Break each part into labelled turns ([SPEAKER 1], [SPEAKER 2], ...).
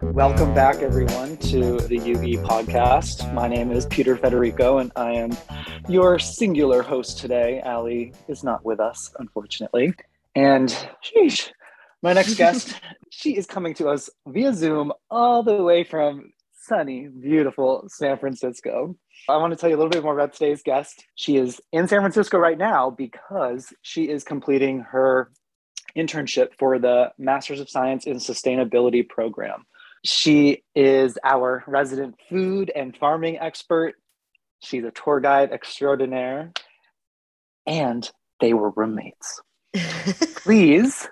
[SPEAKER 1] Welcome back, everyone, to the UE podcast. My name is Peter Federico, and I am your singular host today. Ali is not with us, unfortunately. And sheesh, my next guest, she is coming to us via Zoom all the way from sunny, beautiful San Francisco. I want to tell you a little bit more about today's guest. She is in San Francisco right now because she is completing her internship for the Masters of Science in Sustainability program. She is our resident food and farming expert. She's a tour guide extraordinaire, and they were roommates. Please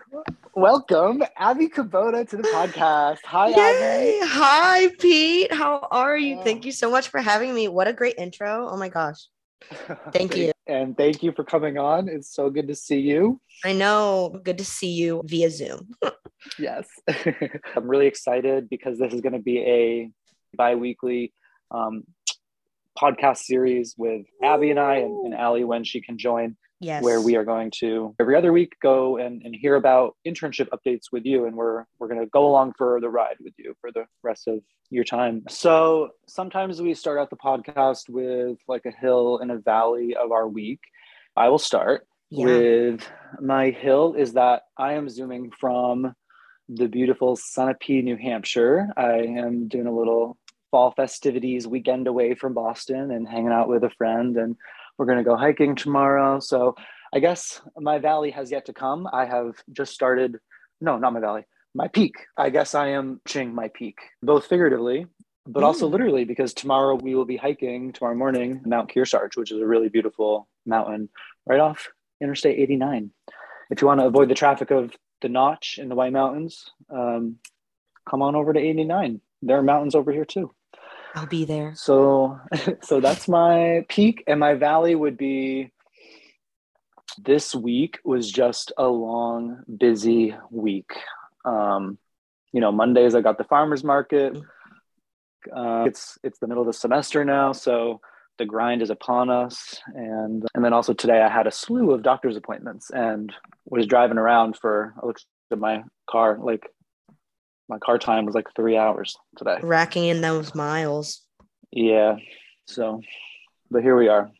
[SPEAKER 1] welcome Abby Kubota to the podcast. Hi,
[SPEAKER 2] Yay!
[SPEAKER 1] Abby.
[SPEAKER 2] Hi, Pete. How are you?
[SPEAKER 1] Yeah.
[SPEAKER 2] Thank you so much for having me. What a great intro. Oh my gosh. Thank you.
[SPEAKER 1] And thank you for coming on. It's so good to see you.
[SPEAKER 2] I know. Good to see you via Zoom.
[SPEAKER 1] Yes. I'm really excited because this is going to be a bi weekly um, podcast series with Abby and I and, and Allie when she can join,
[SPEAKER 2] Yes.
[SPEAKER 1] where we are going to every other week go and, and hear about internship updates with you. And we're, we're going to go along for the ride with you for the rest of your time. So sometimes we start out the podcast with like a hill and a valley of our week. I will start
[SPEAKER 2] Yeah.
[SPEAKER 1] with my hill is that I am zooming from the beautiful Sunapee, New Hampshire. I am doing a little fall festivities weekend away from Boston and hanging out with a friend, and we're going to go hiking tomorrow. So I guess my valley has yet to come. I have just started, no, not my valley, my peak. I guess I am reaching my peak, both figuratively. But also
[SPEAKER 2] Mm.
[SPEAKER 1] literally, because tomorrow we will be hiking tomorrow morning, Mount Kearsarge, which is a really beautiful mountain right off Interstate 89. If you want to avoid the traffic of the Notch in the White Mountains, um, come on over to 89. There are mountains over here too.
[SPEAKER 2] I'll be there.
[SPEAKER 1] So, so that's my peak, and my valley would be. This week was just a long, busy week. Um, you know, Mondays I got the farmers market. Uh, it's it's the middle of the semester now, so the grind is upon us. And and then also today I had a slew of doctor's appointments and was driving around for. I looked at my car, like my car time was like three hours today.
[SPEAKER 2] Racking in those miles.
[SPEAKER 1] Yeah. So, but here we are.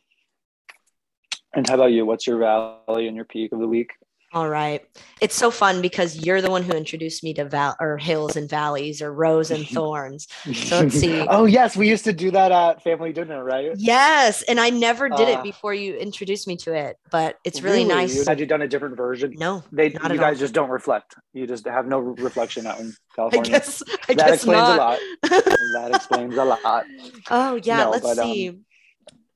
[SPEAKER 1] And how about you? What's your valley and your peak of the week?
[SPEAKER 2] All right. It's so fun because you're the one who introduced me to val or hills and valleys or rose and thorns. So let's see.
[SPEAKER 1] oh yes, we used to do that at family dinner, right?
[SPEAKER 2] Yes. And I never did
[SPEAKER 1] Uh,
[SPEAKER 2] it before you introduced me to it, but it's really, nice.
[SPEAKER 1] Had you done a different version?
[SPEAKER 2] No,
[SPEAKER 1] They,
[SPEAKER 2] not
[SPEAKER 1] you guys
[SPEAKER 2] all.
[SPEAKER 1] just don't reflect. You just have no reflection out in California.
[SPEAKER 2] I guess I
[SPEAKER 1] that
[SPEAKER 2] guess
[SPEAKER 1] explains
[SPEAKER 2] not.
[SPEAKER 1] a lot. that explains a lot.
[SPEAKER 2] Oh yeah,
[SPEAKER 1] No,
[SPEAKER 2] let's
[SPEAKER 1] but, um,
[SPEAKER 2] see.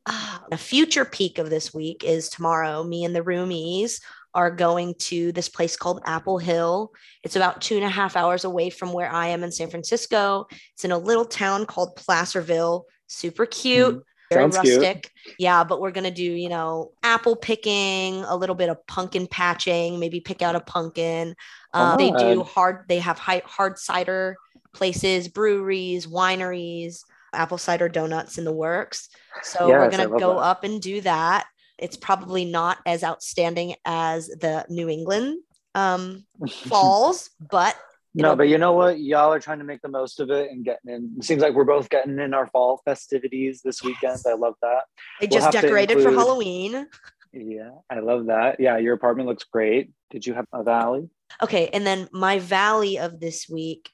[SPEAKER 2] Ah, a future peak of this week is tomorrow. Me and the roomies are going to this place called Apple Hill. It's about two and a half hours away from where I am in San Francisco. It's in a little town called Placerville. Super cute,
[SPEAKER 1] Mhm.
[SPEAKER 2] very
[SPEAKER 1] Sounds cute.
[SPEAKER 2] rustic. Yeah, but we're gonna do, you know, apple picking, a little bit of pumpkin patching, maybe pick out a pumpkin. Um, they do hard. They have high, hard cider places, breweries, wineries, apple cider donuts in the works. So we're gonna go
[SPEAKER 1] that.
[SPEAKER 2] up and do that. It's probably not as outstanding as the New England um, falls, but
[SPEAKER 1] No,
[SPEAKER 2] It'll
[SPEAKER 1] but you know what? Y'all are trying to make the most of it and getting in. It seems like we're both getting in our fall festivities this weekend. I love that.
[SPEAKER 2] they
[SPEAKER 1] We'll
[SPEAKER 2] just decorated for Halloween.
[SPEAKER 1] Yeah, I love that. Yeah, your apartment looks great. Did you have a valley?
[SPEAKER 2] Okay, and then my valley of this week.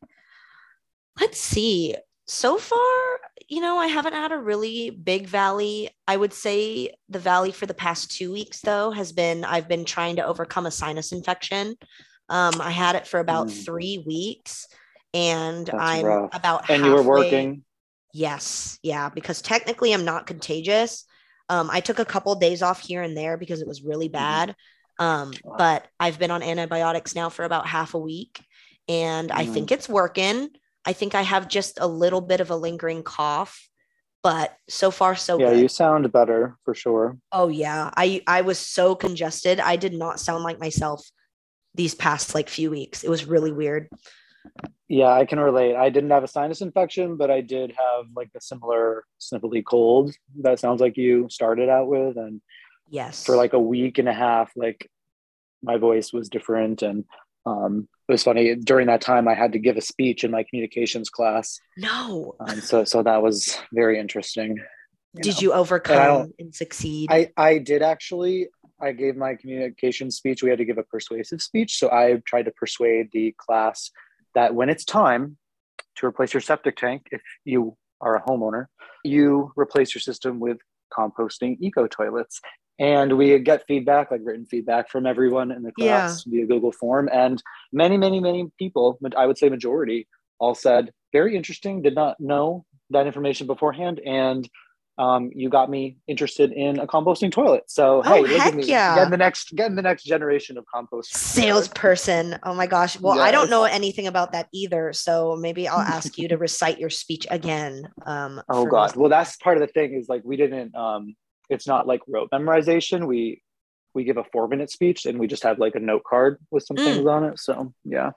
[SPEAKER 2] Let's see. So far, you know, I haven't had a really big valley. I would say the valley for the past two weeks, though, has been I've been trying to overcome a sinus infection. Um, I had it for about
[SPEAKER 1] Mm.
[SPEAKER 2] three weeks, and
[SPEAKER 1] That's
[SPEAKER 2] I'm
[SPEAKER 1] rough.
[SPEAKER 2] about
[SPEAKER 1] And you were working.
[SPEAKER 2] Yes, yeah, because technically I'm not contagious. Um, I took a couple days off here and there because it was really bad. Um,
[SPEAKER 1] Wow.
[SPEAKER 2] but I've been on antibiotics now for about half a week, and I
[SPEAKER 1] Mhm.
[SPEAKER 2] think it's working. I think I have just a little bit of a lingering cough, but so far so good.
[SPEAKER 1] Yeah,
[SPEAKER 2] good.
[SPEAKER 1] you sound better for sure.
[SPEAKER 2] Oh yeah, I I was so congested. I did not sound like myself these past like few weeks. It was really weird.
[SPEAKER 1] Yeah, I can relate. I didn't have a sinus infection, but I did have like a similar sniffly cold that sounds like you started out with. And
[SPEAKER 2] Yes.
[SPEAKER 1] for like a week and a half, like my voice was different and um it was funny during that time I had to give a speech in my communications class.
[SPEAKER 2] No.
[SPEAKER 1] Um, so so that was very interesting.
[SPEAKER 2] You did know. you overcome and succeed?
[SPEAKER 1] I I did actually. I gave my communication speech. We had to give a persuasive speech. So I tried to persuade the class that when it's time to replace your septic tank, if you are a homeowner, you replace your system with composting eco toilets. And we get feedback like written feedback from everyone in the class yeah. via google form. And many many many people i would say majority all said very interesting. Did not know that information beforehand. And um, you got me interested in a composting toilet. So
[SPEAKER 2] oh, hey, at me. Yeah.
[SPEAKER 1] Getting the next getting the next generation of compost
[SPEAKER 2] salesperson. Oh my gosh. Well, yes. I don't know anything about that either. So maybe I'll ask you to recite your speech again. Um,
[SPEAKER 1] oh god. Me. Well, that's part of the thing is like we didn't um it's not like rote memorization. We we give a four minute speech and we just have like a note card with some mm. things on it. So yeah.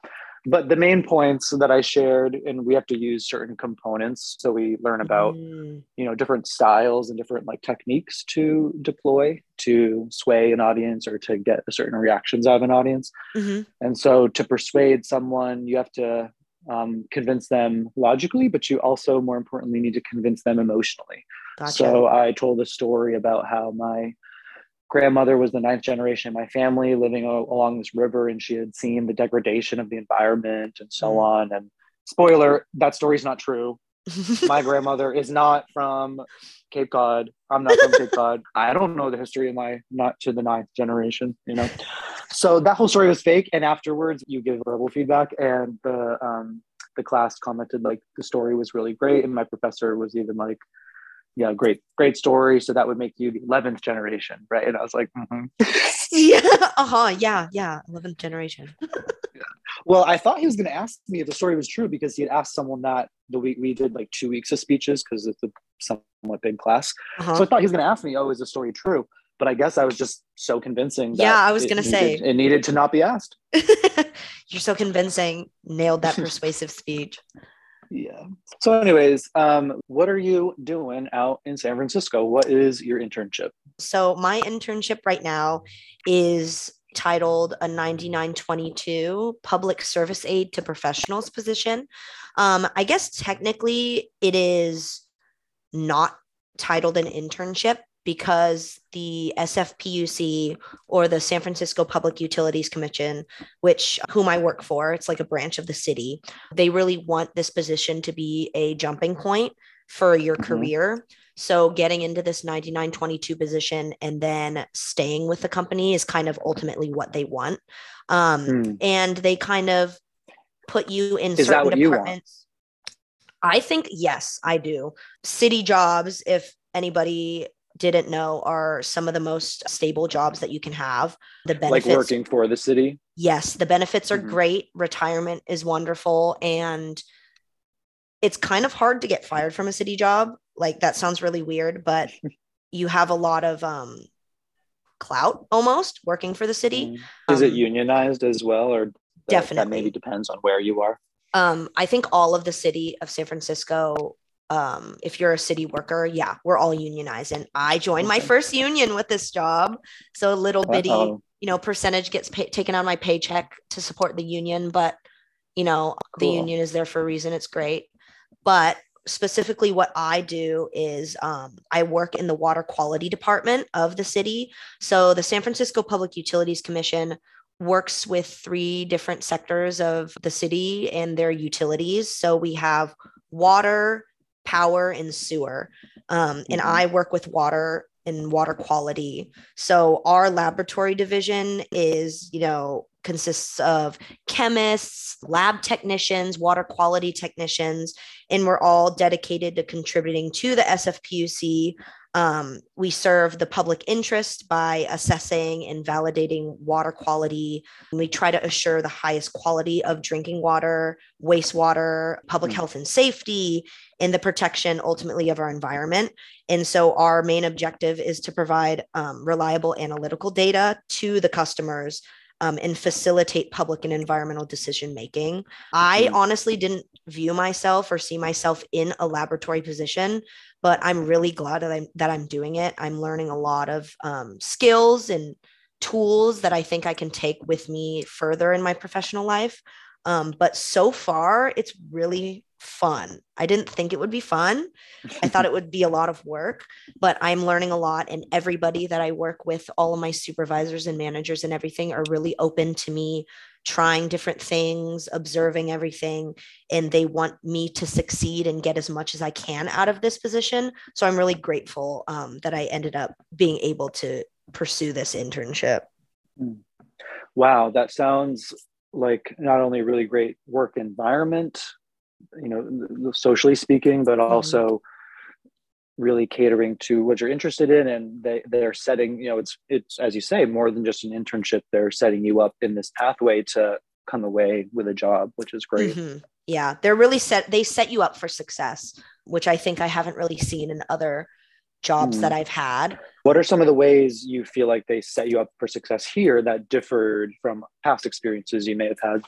[SPEAKER 1] But the main points that I shared, and we have to use certain components. So we learn about, mm. you know, different styles and different like techniques to deploy to sway an audience or to get certain reactions out of an audience. Mm-hmm. And so to persuade someone, you have to um, convince them logically, but you also, more importantly, need to convince them emotionally. Gotcha. So I told a story about how my grandmother was the ninth generation of my family living along this river, and she had seen the degradation of the environment and so mm. on. And spoiler, that story's not true. my grandmother is not from Cape Cod. I'm not from Cape Cod. I don't know the history of my not to the ninth generation, you know. So that whole story was fake. And afterwards, you give verbal feedback, and the um, the class commented like the story was really great, and my professor was even like, "Yeah, great, great story." So that would make you the eleventh generation, right? And I was like, mm-hmm.
[SPEAKER 2] "Yeah, uh huh, yeah, yeah, eleventh generation."
[SPEAKER 1] yeah. Well, I thought he was going to ask me if the story was true because he had asked someone that the week we did like two weeks of speeches because it's a somewhat big class. Uh-huh. So I thought he was going to ask me, "Oh, is the story true?" but I guess I was just so convincing.
[SPEAKER 2] yeah, I was going to say
[SPEAKER 1] it needed to not be asked.
[SPEAKER 2] You're so convincing. Nailed that persuasive speech.
[SPEAKER 1] Yeah. So, anyways, um, what are you doing out in San Francisco? What is your internship?
[SPEAKER 2] So, my internship right now is titled a 9922 public service aid to professionals position. Um, I guess technically it is not titled an internship because the SFPUC or the San Francisco Public Utilities Commission, which whom I work for, it's like a branch of the city, they really want this position to be a jumping point for your mm-hmm. career. So getting into this 9922 position and then staying with the company is kind of ultimately what they want. Um, mm. And they kind of put you in is certain departments. I think yes, I do. City jobs, if anybody didn't know are some of the most stable jobs that you can have. The benefits
[SPEAKER 1] like working for the city.
[SPEAKER 2] Yes, the benefits are mm-hmm. great. Retirement is wonderful and it's kind of hard to get fired from a city job. Like that sounds really weird, but you have a lot of um clout almost working for the city.
[SPEAKER 1] Mm-hmm. Is
[SPEAKER 2] um,
[SPEAKER 1] it unionized as well or
[SPEAKER 2] definitely
[SPEAKER 1] that maybe depends on where you are?
[SPEAKER 2] Um, I think all of the city of San Francisco um, if you're a city worker, yeah, we're all unionized. And I joined my first union with this job. So a little bitty, Uh-oh. you know, percentage gets pay- taken on my paycheck to support the union. But, you know, cool. the union is there for a reason. It's great. But specifically, what I do is um, I work in the water quality department of the city. So the San Francisco Public Utilities Commission works with three different sectors of the city and their utilities. So we have water, power and sewer. Um, and mm-hmm. I work with water and water quality. So our laboratory division is, you know, consists of chemists, lab technicians, water quality technicians, and we're all dedicated to contributing to the SFPUC um, we serve the public interest by assessing and validating water quality. and We try to assure the highest quality of drinking water, wastewater, public mm-hmm. health and safety, and the protection ultimately of our environment. And so, our main objective is to provide um, reliable analytical data to the customers um, and facilitate public and environmental decision making. I mm. honestly didn't view myself or see myself in a laboratory position, but I'm really glad that I'm that I'm doing it. I'm learning a lot of um, skills and tools that I think I can take with me further in my professional life. Um, but so far, it's really fun. I didn't think it would be fun. I thought it would be a lot of work, but I'm learning a lot. And everybody that I work with, all of my supervisors and managers and everything, are really open to me trying different things, observing everything. And they want me to succeed and get as much as I can out of this position. So I'm really grateful um, that I ended up being able to pursue this internship. Hmm.
[SPEAKER 1] Wow, that sounds like not only a really great work environment you know socially speaking but mm-hmm. also mm-hmm. really catering to what you're interested in and they they're setting you know it's it's as you say more than just an internship they're setting you up in this pathway to come away with a job which is great mm-hmm.
[SPEAKER 2] yeah they're really set they set you up for success which i think i haven't really seen in other jobs mm. that I've had.
[SPEAKER 1] What are some of the ways you feel like they set you up for success here that differed from past experiences you may have had?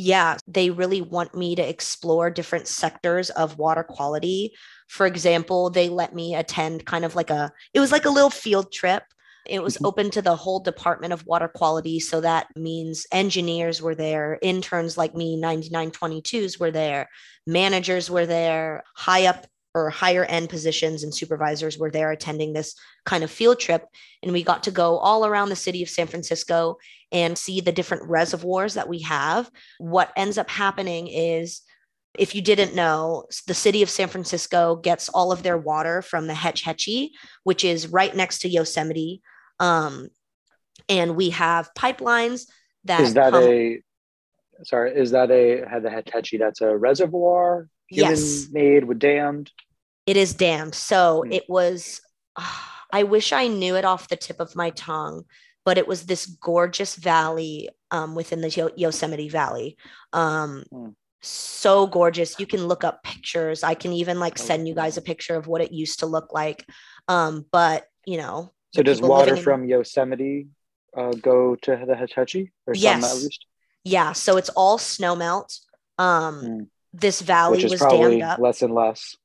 [SPEAKER 2] Yeah, they really want me to explore different sectors of water quality. For example, they let me attend kind of like a, it was like a little field trip. It was mm-hmm. open to the whole Department of Water Quality. So that means engineers were there, interns like me, 9922s were there, managers were there, high up or higher end positions and supervisors were there attending this kind of field trip. And we got to go all around the city of San Francisco and see the different reservoirs that we have. What ends up happening is, if you didn't know, the city of San Francisco gets all of their water from the Hetch Hetchy, which is right next to Yosemite. Um, and we have pipelines that
[SPEAKER 1] is that come- a sorry is that a had the Hetch Hetchy that's a reservoir human yes. made with dammed
[SPEAKER 2] it is dammed so mm. it was i wish i knew it off the tip of my tongue but it was this gorgeous valley um, within the Yo- Yosemite Valley. Um, mm. So gorgeous. You can look up pictures. I can even like send you guys a picture of what it used to look like. Um, but you know,
[SPEAKER 1] so does water in- from Yosemite uh, go to the Hetchy or
[SPEAKER 2] yes. some at least? Yeah. So it's all snow melt. Um, mm. This valley was dammed up.
[SPEAKER 1] Less and less.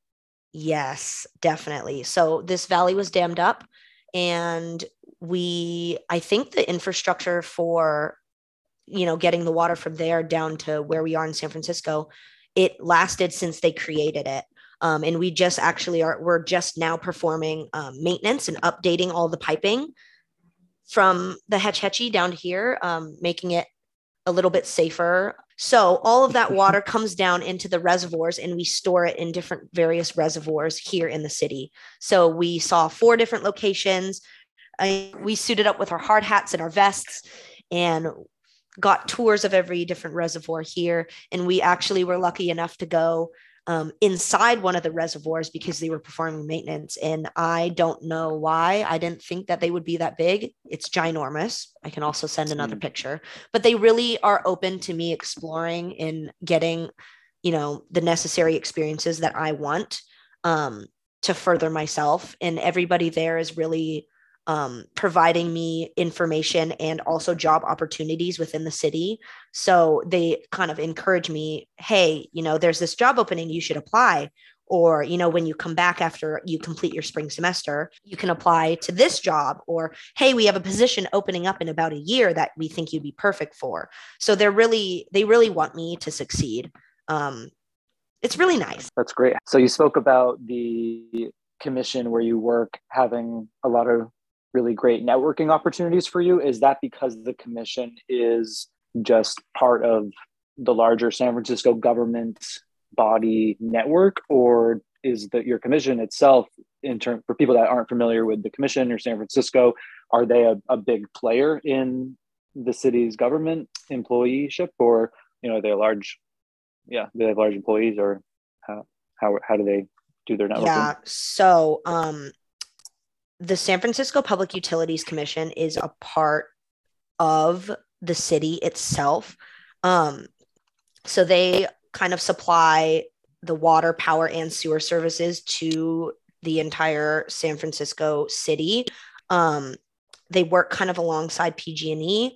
[SPEAKER 2] Yes, definitely. So this valley was dammed up and we i think the infrastructure for you know getting the water from there down to where we are in san francisco it lasted since they created it um, and we just actually are we're just now performing um, maintenance and updating all the piping from the Hetch Hetchy down here um, making it a little bit safer so all of that water comes down into the reservoirs and we store it in different various reservoirs here in the city so we saw four different locations I, we suited up with our hard hats and our vests and got tours of every different reservoir here. And we actually were lucky enough to go um, inside one of the reservoirs because they were performing maintenance. And I don't know why. I didn't think that they would be that big. It's ginormous. I can also send another mm. picture, but they really are open to me exploring and getting, you know, the necessary experiences that I want um, to further myself. And everybody there is really um, providing me information and also job opportunities within the city. So they kind of encourage me, hey, you know, there's this job opening, you should apply. Or, you know, when you come back after you complete your spring semester, you can apply to this job. Or, hey, we have a position opening up in about a year that we think you'd be perfect for. So they're really, they really want me to succeed. Um, it's really nice.
[SPEAKER 1] That's great. So you spoke about the commission where you work having a lot of really great networking opportunities for you? Is that because the commission is just part of the larger San Francisco government body network, or is that your commission itself, in term for people that aren't familiar with the commission or San Francisco, are they a, a big player in the city's government employeeship, or you know, they're large, yeah, they have large employees, or how how how do they do their networking? Yeah,
[SPEAKER 2] so um, the San Francisco Public Utilities Commission is a part of the city itself. Um, so they kind of supply the water, power, and sewer services to the entire San Francisco city. Um, they work kind of alongside PG&E.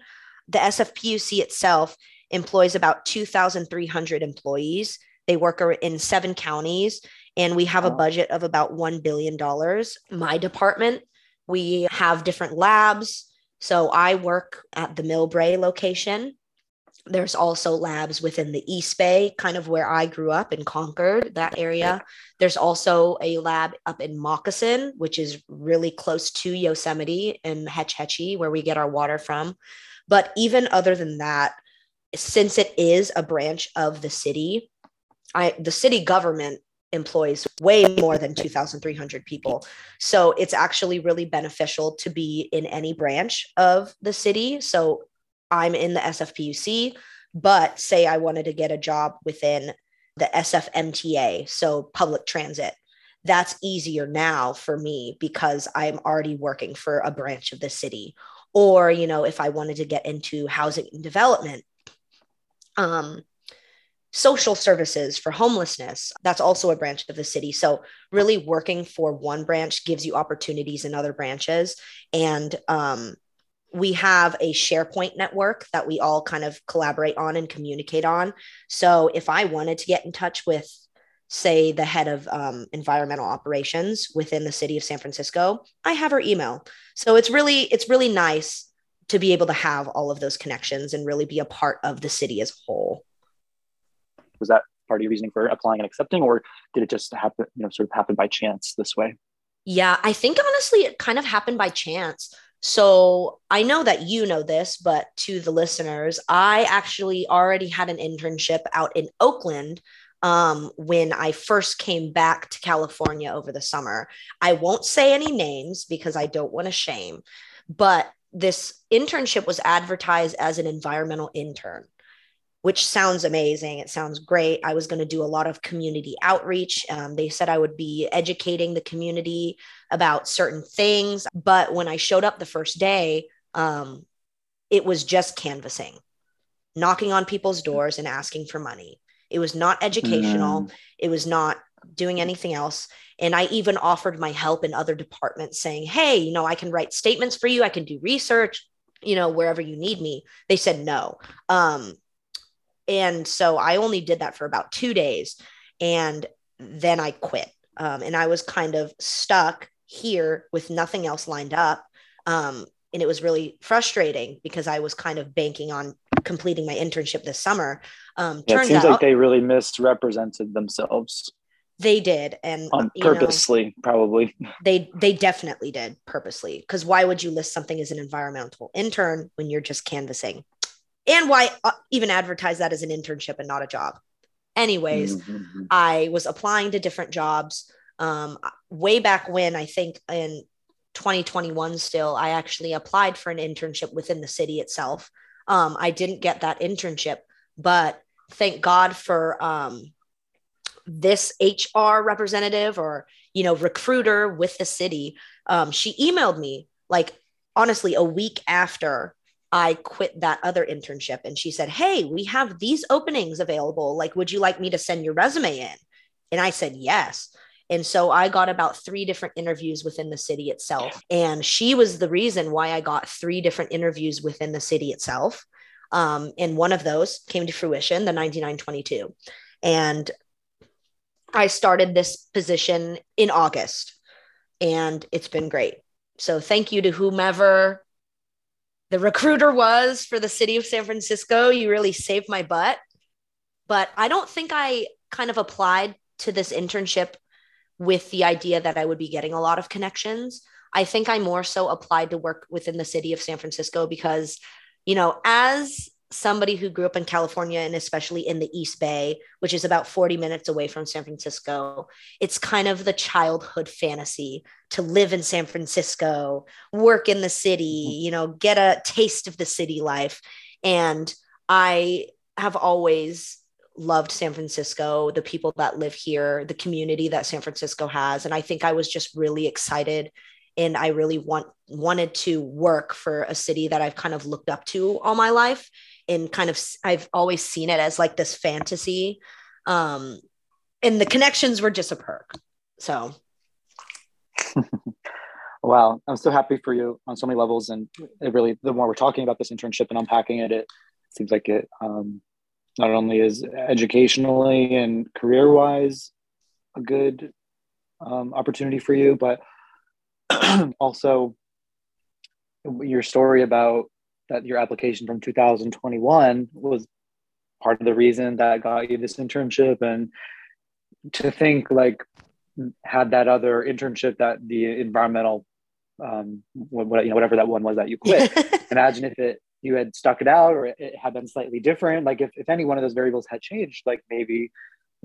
[SPEAKER 2] The SFPUC itself employs about 2,300 employees. They work in seven counties and we have a budget of about $1 billion. My department, we have different labs. So I work at the Millbrae location. There's also labs within the East Bay, kind of where I grew up in Concord, that area. There's also a lab up in Moccasin, which is really close to Yosemite and Hetch Hetchy, where we get our water from. But even other than that, since it is a branch of the city, I the city government employs way more than 2,300 people. So it's actually really beneficial to be in any branch of the city. So I'm in the SFPUC, but say I wanted to get a job within the SFMTA, so public transit. That's easier now for me because I'm already working for a branch of the city. Or, you know, if I wanted to get into housing and development, um, social services for homelessness that's also a branch of the city. So really working for one branch gives you opportunities in other branches. And um, we have a sharepoint network that we all kind of collaborate on and communicate on. So if i wanted to get in touch with say the head of um, environmental operations within the city of san francisco i have her email. So it's really it's really nice to be able to have all of those connections and really be a part of the city as a whole
[SPEAKER 1] was that part of your reasoning for applying and accepting or did it just happen you know sort of happen by chance this way?
[SPEAKER 2] Yeah i think honestly it kind of happened by chance. So i know that you know this but to the listeners i actually already had an internship out in oakland um, when I first came back to California over the summer. I won't say any names because I don't want to shame, but this internship was advertised as an environmental intern which sounds amazing. It sounds great. I was going to do a lot of community outreach. Um, they said I would be educating the community about certain things. But when I showed up the first day, um, it was just canvassing, knocking on people's doors and asking for money. It was not educational, mm. it was not doing anything else. And I even offered my help in other departments saying, hey, you know, I can write statements for you, I can do research, you know, wherever you need me. They said no. Um, and so I only did that for about two days. And then I quit. Um, and I was kind of stuck here with nothing else lined up. Um, and it was really frustrating because I was kind of banking on completing my internship this summer. Um,
[SPEAKER 1] yeah, it seems out, like they really misrepresented themselves.
[SPEAKER 2] They did, and
[SPEAKER 1] um, purposely, know, probably.
[SPEAKER 2] They they definitely did purposely. Because why would you list something as an environmental intern when you're just canvassing? And why uh, even advertise that as an internship and not a job. Anyways, mm-hmm. I was applying to different jobs. Um, way back when, I think in 2021, still, I actually applied for an internship within the city itself. Um, I didn't get that internship, but thank God for um, this HR representative or you know recruiter with the city. Um, she emailed me like honestly a week after I quit that other internship and she said, Hey, we have these openings available. Like, would you like me to send your resume in? And I said, Yes. And so I got about three different interviews within the city itself. And she was the reason why I got three different interviews within the city itself. Um, and one of those came to fruition, the 9922. And I started this position in August, and it's been great. So thank you to whomever the recruiter was for the city of San Francisco. You really saved my butt. But I don't think I kind of applied to this internship with the idea that I would be getting a lot of connections. I think I more so applied to work within the city of San Francisco because, you know, as somebody who grew up in California and especially in the East Bay, which is about 40 minutes away from San Francisco, it's kind of the childhood fantasy to live in San Francisco, work in the city, mm-hmm. you know, get a taste of the city life. And I have always loved San Francisco, the people that live here, the community that San Francisco has. And I think I was just really excited and I really want wanted to work for a city that I've kind of looked up to all my life and kind of I've always seen it as like this fantasy. Um, and the connections were just a perk. So
[SPEAKER 1] wow, I'm so happy for you on so many levels. And it really, the more we're talking about this internship and unpacking it, it seems like it um, not only is educationally and career wise a good um, opportunity for you, but also your story about that your application from 2021 was part of the reason that got you this internship. And to think like had that other internship that the environmental um what, you know whatever that one was that you quit. Imagine if it you had stuck it out or it had been slightly different. Like if, if any one of those variables had changed like maybe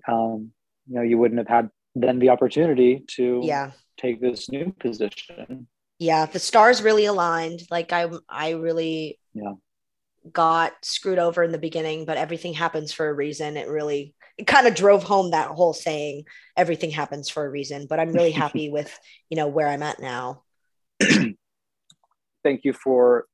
[SPEAKER 1] um you know you wouldn't have had then the opportunity to
[SPEAKER 2] yeah.
[SPEAKER 1] take this new position
[SPEAKER 2] yeah the stars really aligned like i i really
[SPEAKER 1] yeah.
[SPEAKER 2] got screwed over in the beginning but everything happens for a reason. It really it kind of drove home that whole saying everything happens for a reason but i'm really happy with you know where i'm at now.
[SPEAKER 1] Thank you for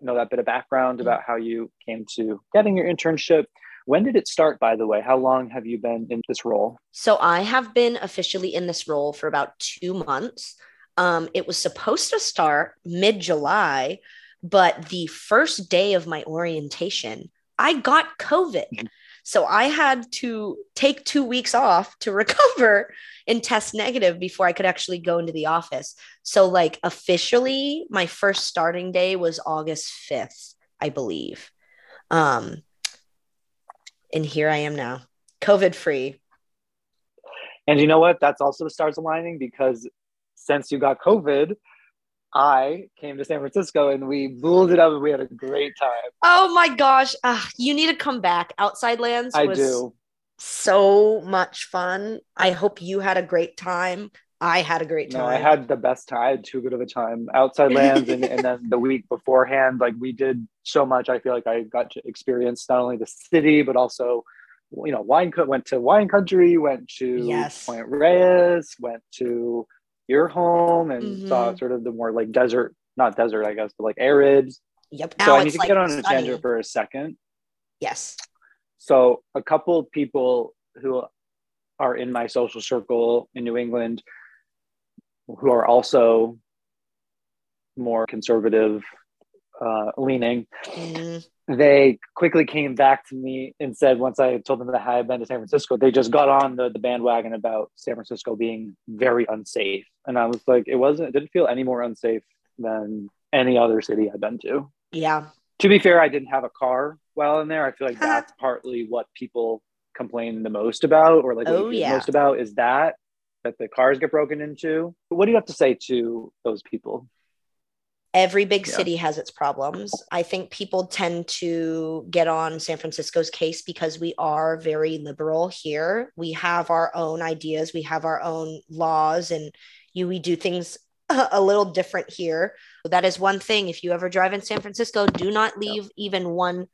[SPEAKER 1] you know that bit of background about how you came to getting your internship. When did it start by the way? How long have you been in this role?
[SPEAKER 2] So i have been officially in this role for about two months um, it was supposed to start mid-july but the first day of my orientation i got covid mm-hmm. so i had to take two weeks off to recover and test negative before I could actually go into the office. So, like, officially, my first starting day was August 5th, I believe. Um, and here I am now, COVID free.
[SPEAKER 1] And you know what? That's also the stars aligning because since you got COVID, I came to San Francisco and we ruled it up and we had a great time.
[SPEAKER 2] Oh my gosh. Uh, you need to come back. Outside Lands
[SPEAKER 1] I do
[SPEAKER 2] so much fun. I hope you had a great time. I had a great time. No,
[SPEAKER 1] I had the best time. I had too good of a time. Outside lands and, and then the week beforehand, like we did so much. I feel like I got to experience not only the city, but also, you know, wine went to wine country, went to
[SPEAKER 2] yes.
[SPEAKER 1] Point Reyes, went to your home and mm-hmm. saw sort of the more like desert, not desert, I guess, but like arid.
[SPEAKER 2] Yep.
[SPEAKER 1] So now I need to like get on a tangent for a second.
[SPEAKER 2] Yes.
[SPEAKER 1] So a couple of people who are in my social circle in New England who are also more conservative uh, leaning, mm. They quickly came back to me and said, once I told them that I had been to San Francisco, they just got on the, the bandwagon about San Francisco being very unsafe. And I was like, it wasn't, it didn't feel any more unsafe than any other city I've been to.
[SPEAKER 2] Yeah.
[SPEAKER 1] To be fair, I didn't have a car while in there. I feel like uh-huh. that's partly what people complain the most about, or like
[SPEAKER 2] oh, yeah.
[SPEAKER 1] most about is that that the cars get broken into. What do you have to say to those people?
[SPEAKER 2] Every big yeah. city has its problems. I think people tend to get on San Francisco's case because we are very liberal here. We have our own ideas, we have our own laws, and you we do things a little different here. That is one thing. If you ever drive in San Francisco, do not leave even one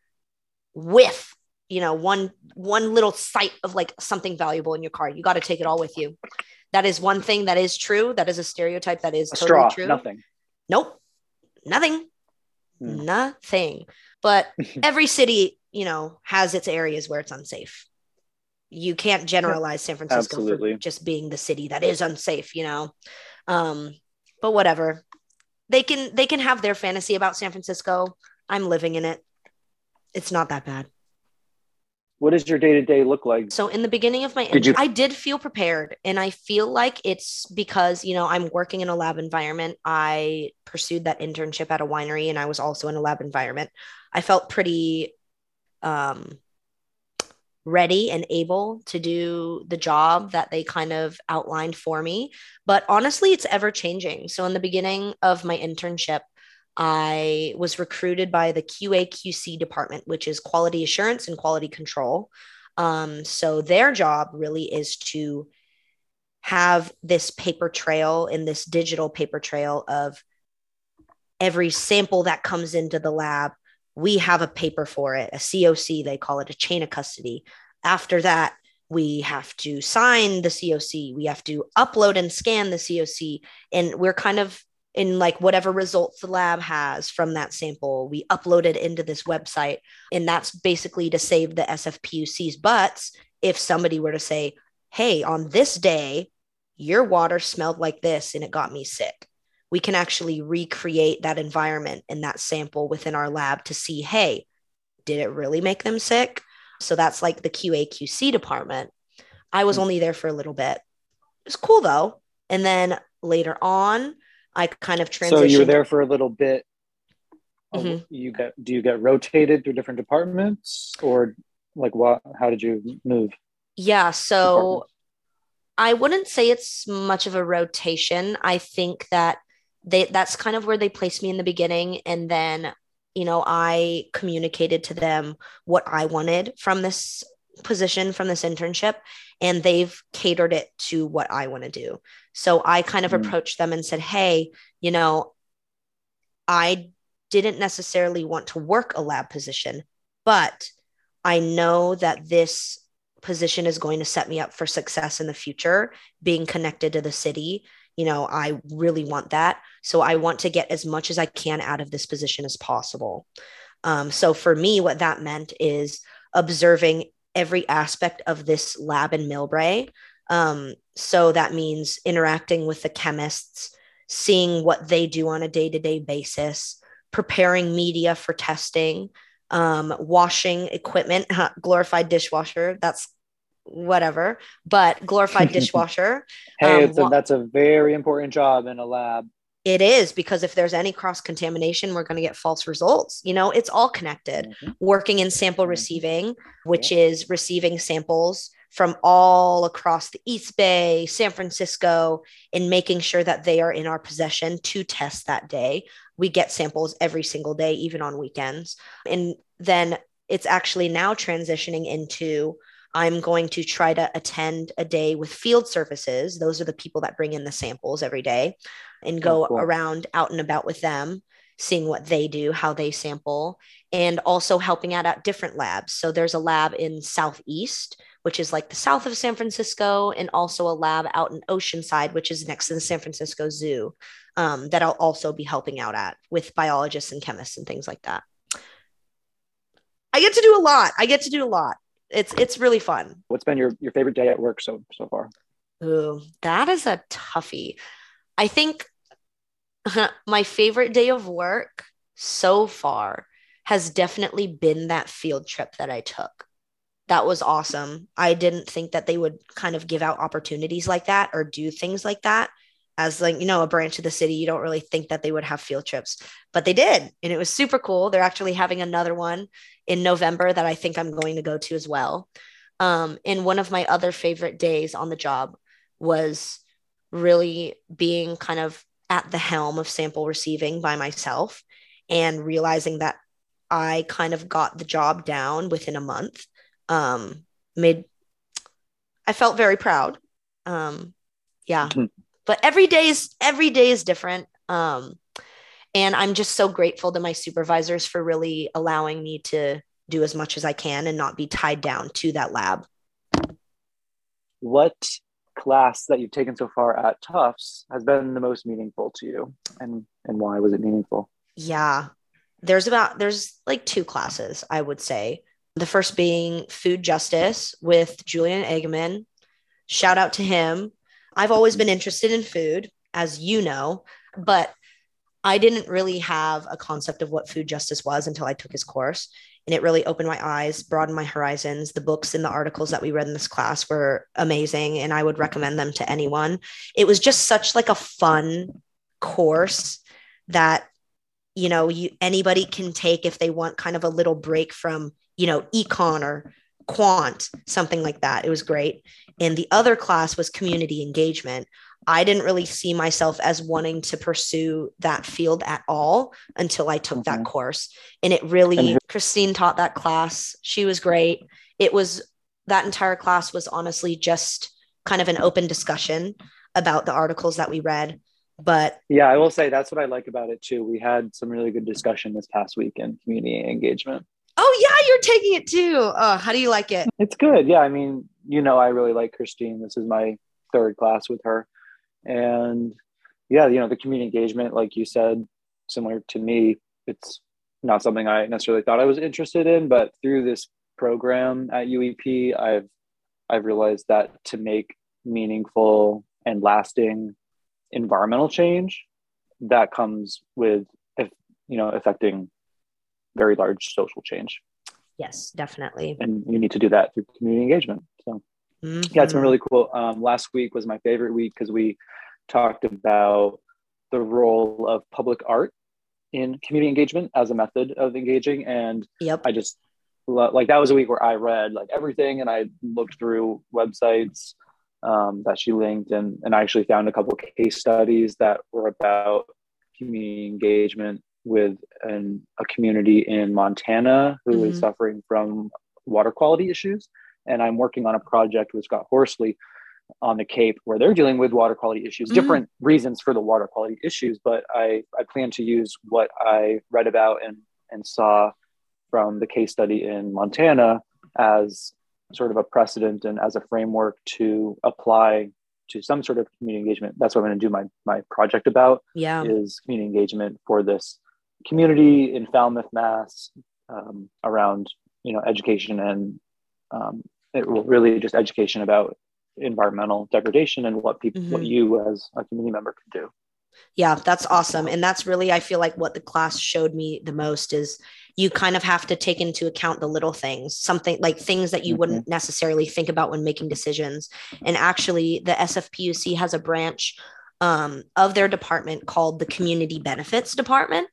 [SPEAKER 2] whiff you know one one little sight of like something valuable in your car you got to take it all with you that is one thing that is true that is a stereotype that is a totally straw, true
[SPEAKER 1] nothing
[SPEAKER 2] nope nothing. Hmm. nothing. But every city you know has its areas where it's unsafe. You can't generalize san francisco
[SPEAKER 1] Absolutely.
[SPEAKER 2] for just being the city that is unsafe you know? Um but whatever. They can they can have their fantasy about san francisco. I'm living in it. It's not that bad.
[SPEAKER 1] What does your day to day look like?
[SPEAKER 2] So in the beginning of my, did you- I did feel prepared, and I feel like it's because you know I'm working in a lab environment. I pursued that internship at a winery, and I was also in a lab environment. I felt pretty um, ready and able to do the job that they kind of outlined for me. But honestly, it's ever changing. So in the beginning of my internship, I was recruited by the QA/QC department, which is quality assurance and quality control. Um, so their job really is to have this paper trail in this digital paper trail of every sample that comes into the lab. We have a paper for it, a COC, they call it a chain of custody. After that, we have to sign the COC, we have to upload and scan the COC, and we're kind of in like whatever results the lab has from that sample we upload it into this website and that's basically to save the sfpuc's butts if somebody were to say hey on this day your water smelled like this and it got me sick. We can actually recreate that environment and that sample within our lab to see hey did it really make them sick? So that's like the qa qc department. I was hmm. only there for a little bit. It's cool though. And then later on I kind of transitioned. So
[SPEAKER 1] you were there for a little bit mm-hmm. you get do you get rotated through different departments or like what how did you move
[SPEAKER 2] yeah so i wouldn't say it's much of a rotation i think that they that's kind of where they placed me in the beginning and then you know i communicated to them what i wanted from this position from this internship and they've catered it to what i want to do. So i kind of mm. approached them and said hey you know i didn't necessarily want to work a lab position but i know that this position is going to set me up for success in the future being connected to the city. You know i really want that. So i want to get as much as i can out of this position as possible. Um, so for me what that meant is observing every aspect of this lab in Millbrae. Um, so that means interacting with the chemists, seeing what they do on a day to day basis, preparing media for testing, um, washing equipment, glorified dishwasher. That's whatever, but glorified dishwasher.
[SPEAKER 1] hey, um, a, that's a very important job in a lab.
[SPEAKER 2] It is because if there's any cross contamination, we're going to get false results. You know, it's all connected. Mm-hmm. Working in sample mm-hmm. receiving, which yeah. is receiving samples from all across the East Bay, San Francisco, and making sure that they are in our possession to test that day. We get samples every single day, even on weekends. And then it's actually now transitioning into I'm going to try to attend a day with field services. Those are the people that bring in the samples every day and oh, go oh, cool. around out and about with them, seeing what they do, how they sample, and also helping out at different labs. So there's a lab in Southeast, which is like the south of San Francisco, and also a lab out in Oceanside, which is next to the San Francisco Zoo, um, that I'll also be helping out at with biologists and chemists and things like that. I get to do a lot. I get to do a lot it's it's really fun.
[SPEAKER 1] What's been your your favorite day at work so so far?
[SPEAKER 2] Ooh, that is a toughie. I think my favorite day of work so far has definitely been that field trip that I took. That was awesome. I didn't think that they would kind of give out opportunities like that or do things like that as like you know a branch of the city you don't really think that they would have field trips but they did and it was super cool. They're actually having another one in november that i think i'm going to go to as well. Um, and one of my other favorite days on the job was really being kind of at the helm of sample receiving by myself and realizing that i kind of got the job down within a month. Um, made i felt very proud. Um, yeah. Mm-hmm but every day is every day is different. Um, and i'm just so grateful to my supervisors for really allowing me to do as much as i can and not be tied down to that lab.
[SPEAKER 1] What class that you've taken so far at tufts has been the most meaningful to you? And and why was it meaningful?
[SPEAKER 2] Yeah. There's about there's like two classes i would say. The first being food justice with julian Agyeman shout out to him I've always been interested in food, as you know, but I didn't really have a concept of what food justice was until I took his course. And it really opened my eyes, broadened my horizons. The books and the articles that we read in this class were amazing, and I would recommend them to anyone. It was just such like a fun course that you know you anybody can take if they want kind of a little break from you know econ or quant something like that it was great and the other class was community engagement. I didn't really see myself as wanting to pursue that field at all until I took mm-hmm. that course. And it really, Christine taught that class. She was great. It was that entire class was honestly just kind of an open discussion about the articles that we read. But
[SPEAKER 1] yeah, I will say that's what I like about it too. We had some really good discussion this past week in community engagement.
[SPEAKER 2] Oh yeah, you're taking it too. Oh, how do you like it?
[SPEAKER 1] It's good. Yeah, I mean, you know, I really like Christine. This is my third class with her, and yeah, you know, the community engagement, like you said, similar to me, it's not something I necessarily thought I was interested in, but through this program at UEP, I've I've realized that to make meaningful and lasting environmental change, that comes with if you know affecting very large social change.
[SPEAKER 2] Yes, definitely.
[SPEAKER 1] And you need to do that through community engagement. So, mm-hmm. yeah, it's been really cool. Um, last week was my favorite week because we talked about the role of public art in community engagement as a method of engaging. And
[SPEAKER 2] Yep.
[SPEAKER 1] I just like that was a week where I read like everything and I looked through websites um, that she linked and, and I actually found a couple case studies that were about community engagement with an, a community in Montana who is
[SPEAKER 2] Mhm.
[SPEAKER 1] suffering from water quality issues. And I'm working on a project with Scott Horsley on the Cape where they're dealing with water quality issues,
[SPEAKER 2] Mhm.
[SPEAKER 1] different reasons for the water quality issues. But I, I plan to use what I read about and, and saw from the case study in Montana as sort of a precedent and as a framework to apply to some sort of community engagement. That's what I'm going to do my, my project about
[SPEAKER 2] Yeah.
[SPEAKER 1] is community engagement for this community in Falmouth, Mass, um, around you know education and um, it will really just education about environmental degradation and what people what
[SPEAKER 2] Mhm.
[SPEAKER 1] you as a community member can do.
[SPEAKER 2] Yeah, that's awesome. And that's really, I feel like what the class showed me the most is you kind of have to take into account the little things, something like things that you wouldn't necessarily think about when making decisions. And actually, the SFPUC has a branch um, of their department called the Community Benefits Department.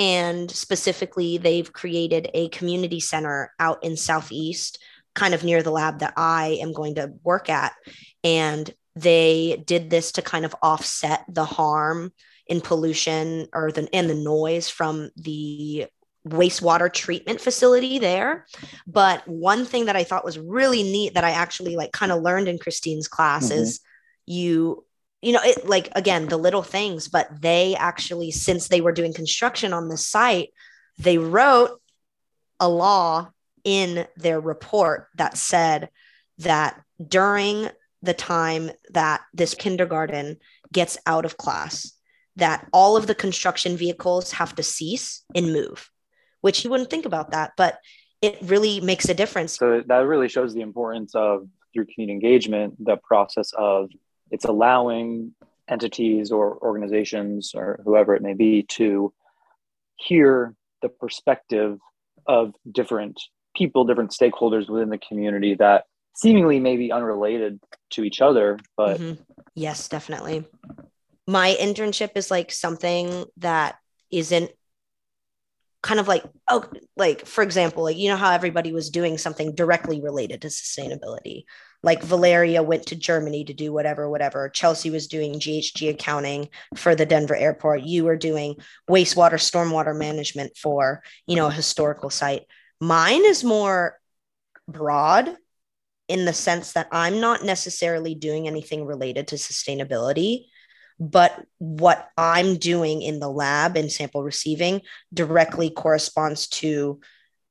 [SPEAKER 2] And specifically, they've created a community center out in Southeast, kind of near the lab that I am going to work at. And they did this to kind of offset the harm in pollution or the and the noise from the wastewater treatment facility there but one thing that i thought was really neat that i actually like kind of learned in christine's class
[SPEAKER 1] Mhm.
[SPEAKER 2] is you you know it like again the little things but they actually since they were doing construction on the site they wrote a law in their report that said that during the time that this kindergarten gets out of class that all of the construction vehicles have to cease and move which you wouldn't think about that but it really makes a difference.
[SPEAKER 1] So that really shows the importance of through community engagement, the process of it's allowing entities or organizations or whoever it may be to hear the perspective of different people, different stakeholders within the community that seemingly may be unrelated to each other, but
[SPEAKER 2] Mhm. yes definitely my internship is like something that isn't kind of like oh like for example like you know how everybody was doing something directly related to sustainability like valeria went to germany to do whatever whatever. Chelsea was doing ghg accounting for the denver airport. You were doing wastewater stormwater management for you know a historical site. Mine is more broad in the sense that i'm not necessarily doing anything related to sustainability but what I'm doing in the lab and sample receiving directly corresponds to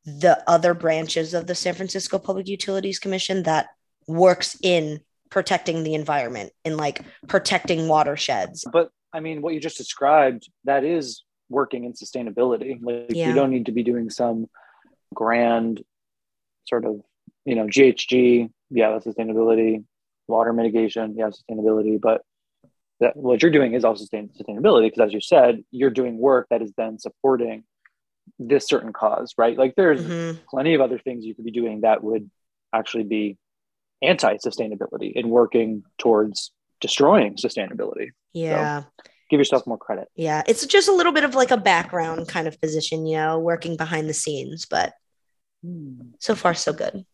[SPEAKER 2] the other branches of the San Francisco Public Utilities Commission that works in protecting the environment and like protecting watersheds.
[SPEAKER 1] but I mean what you just described, that is working in sustainability. Like
[SPEAKER 2] Yeah.
[SPEAKER 1] you don't need to be doing some grand sort of, you know, GHG, yeah, that's sustainability, water mitigation, yeah, sustainability, but that what you're doing is also sustain, sustainability because as you said, you're doing work that is then supporting this certain cause, right? Like there's
[SPEAKER 2] Mhm.
[SPEAKER 1] plenty of other things you could be doing that would actually be anti-sustainability and working towards destroying sustainability.
[SPEAKER 2] Yeah.
[SPEAKER 1] Give yourself more credit.
[SPEAKER 2] Yeah. It's just a little bit of like a background kind of position, you know, working behind the scenes, but hmm. so far so good.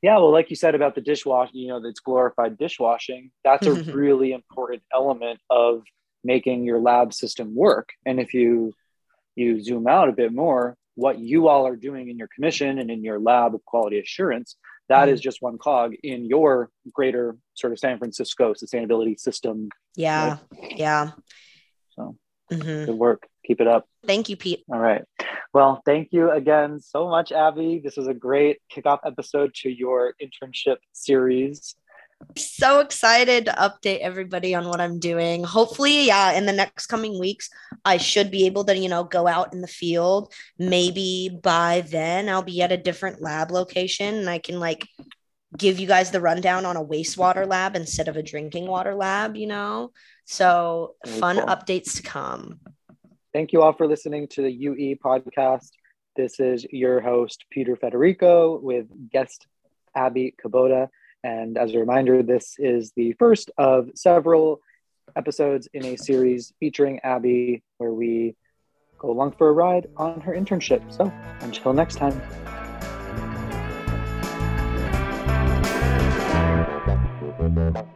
[SPEAKER 1] Yeah, well, like you said about the dishwashing, you know, that's glorified dishwashing. That's a really important element of making your lab system work. And if you you zoom out a bit more, what you all are doing in your commission and in your lab of quality assurance, that is just one cog in your greater sort of San Francisco sustainability system.
[SPEAKER 2] Yeah. Yeah.
[SPEAKER 1] So
[SPEAKER 2] Mhm.
[SPEAKER 1] good work. Keep it up.
[SPEAKER 2] Thank you, Pete.
[SPEAKER 1] All right. Well, thank you again so much, Abby. This was a great kickoff episode to your internship series.
[SPEAKER 2] So excited to update everybody on what I'm doing. Hopefully, yeah, in the next coming weeks, I should be able to, you know, go out in the field. Maybe by then I'll be at a different lab location and I can like give you guys the rundown on a wastewater lab instead of a drinking water lab, you know? So fun
[SPEAKER 1] cool.
[SPEAKER 2] updates to come.
[SPEAKER 1] Thank you all for listening to the UE podcast. This is your host, Peter Federico, with guest Abby Kubota. And as a reminder, this is the first of several episodes in a series featuring Abby, where we go along for a ride on her internship. So until next time. Thank you.